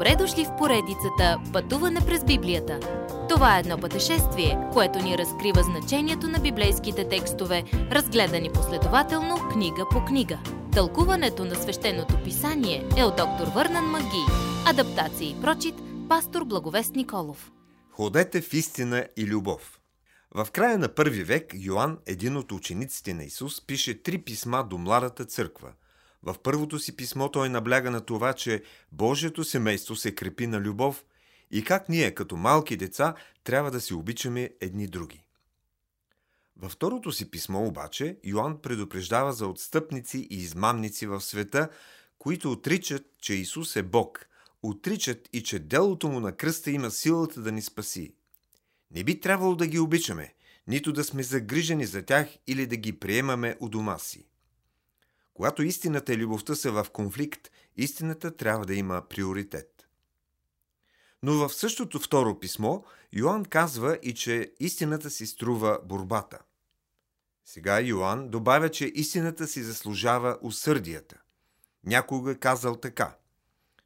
Добре дошли в поредицата Пътуване през Библията. Това е едно пътешествие, което ни разкрива значението на библейските текстове, разгледани последователно книга по книга. Тълкуването на свещеното писание е от доктор Върнан Маги. Адаптация и прочит, пастор Благовест Николов. Ходете в истина и любов. В края на първи век Йоанн, един от учениците на Исус, пише три писма до младата църква – в първото си писмо той набляга на това, че Божието семейство се крепи на любов и как ние, като малки деца, трябва да се обичаме едни други. Във второто си писмо обаче Йоанн предупреждава за отстъпници и измамници в света, които отричат, че Исус е Бог, отричат и че делото му на кръста има силата да ни спаси. Не би трябвало да ги обичаме, нито да сме загрижени за тях или да ги приемаме у дома си. Когато истината и любовта са в конфликт, истината трябва да има приоритет. Но в същото второ писмо Йоанн казва и че истината си струва борбата. Сега Йоанн добавя, че истината си заслужава усърдията. Някога казал така.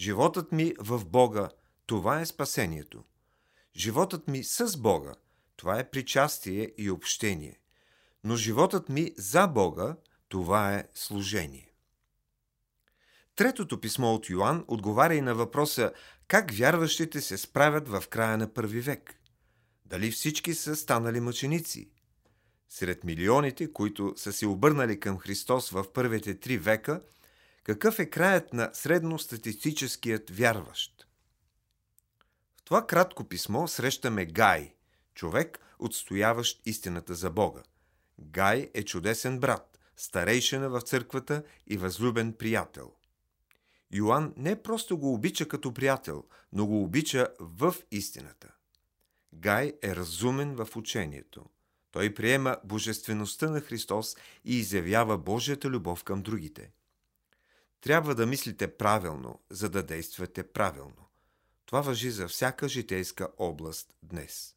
Животът ми в Бога, това е спасението. Животът ми с Бога, това е причастие и общение. Но животът ми за Бога, това е служение. Третото писмо от Йоанн отговаря и на въпроса как вярващите се справят в края на първи век. Дали всички са станали мъченици? Сред милионите, които са се обърнали към Христос в първите три века, какъв е краят на средностатистическият вярващ? В това кратко писмо срещаме Гай, човек, отстояващ истината за Бога. Гай е чудесен брат старейшина в църквата и възлюбен приятел. Йоанн не просто го обича като приятел, но го обича в истината. Гай е разумен в учението. Той приема божествеността на Христос и изявява Божията любов към другите. Трябва да мислите правилно, за да действате правилно. Това въжи за всяка житейска област днес.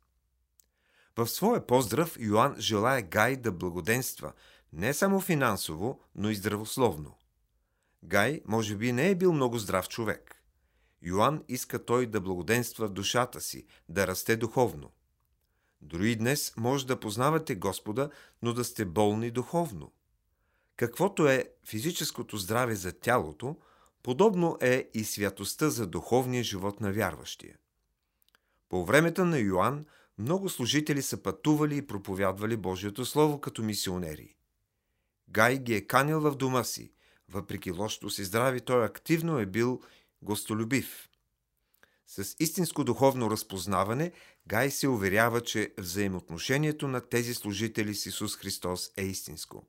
В своя поздрав Йоанн желая Гай да благоденства, не само финансово, но и здравословно. Гай може би не е бил много здрав човек. Йоанн иска той да благоденства в душата си, да расте духовно. Дори днес може да познавате Господа, но да сте болни духовно. Каквото е физическото здраве за тялото, подобно е и святостта за духовния живот на вярващия. По времето на Йоанн много служители са пътували и проповядвали Божието Слово като мисионери. Гай ги е канил в дома си. Въпреки лошото си здраве, той активно е бил гостолюбив. С истинско духовно разпознаване, Гай се уверява, че взаимоотношението на тези служители с Исус Христос е истинско.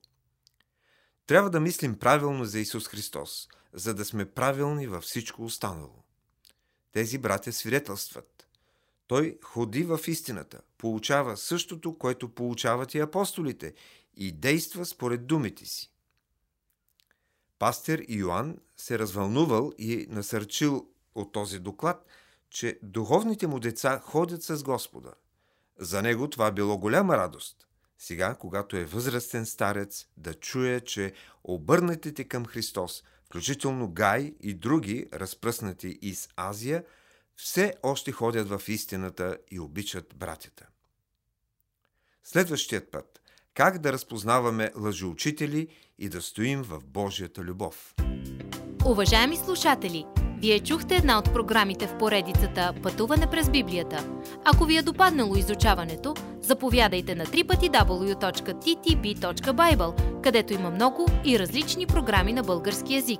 Трябва да мислим правилно за Исус Христос, за да сме правилни във всичко останало. Тези братя свидетелстват. Той ходи в истината, получава същото, което получават и апостолите и действа според думите си. Пастер Йоанн се развълнувал и насърчил от този доклад, че духовните му деца ходят с Господа. За него това било голяма радост. Сега, когато е възрастен старец, да чуе, че обърнатите към Христос, включително Гай и други, разпръснати из Азия, все още ходят в истината и обичат братята. Следващият път как да разпознаваме лъжеучители и да стоим в Божията любов. Уважаеми слушатели, вие чухте една от програмите в поредицата Пътуване през Библията. Ако ви е допаднало изучаването, заповядайте на www.ttb.bible, където има много и различни програми на български язик.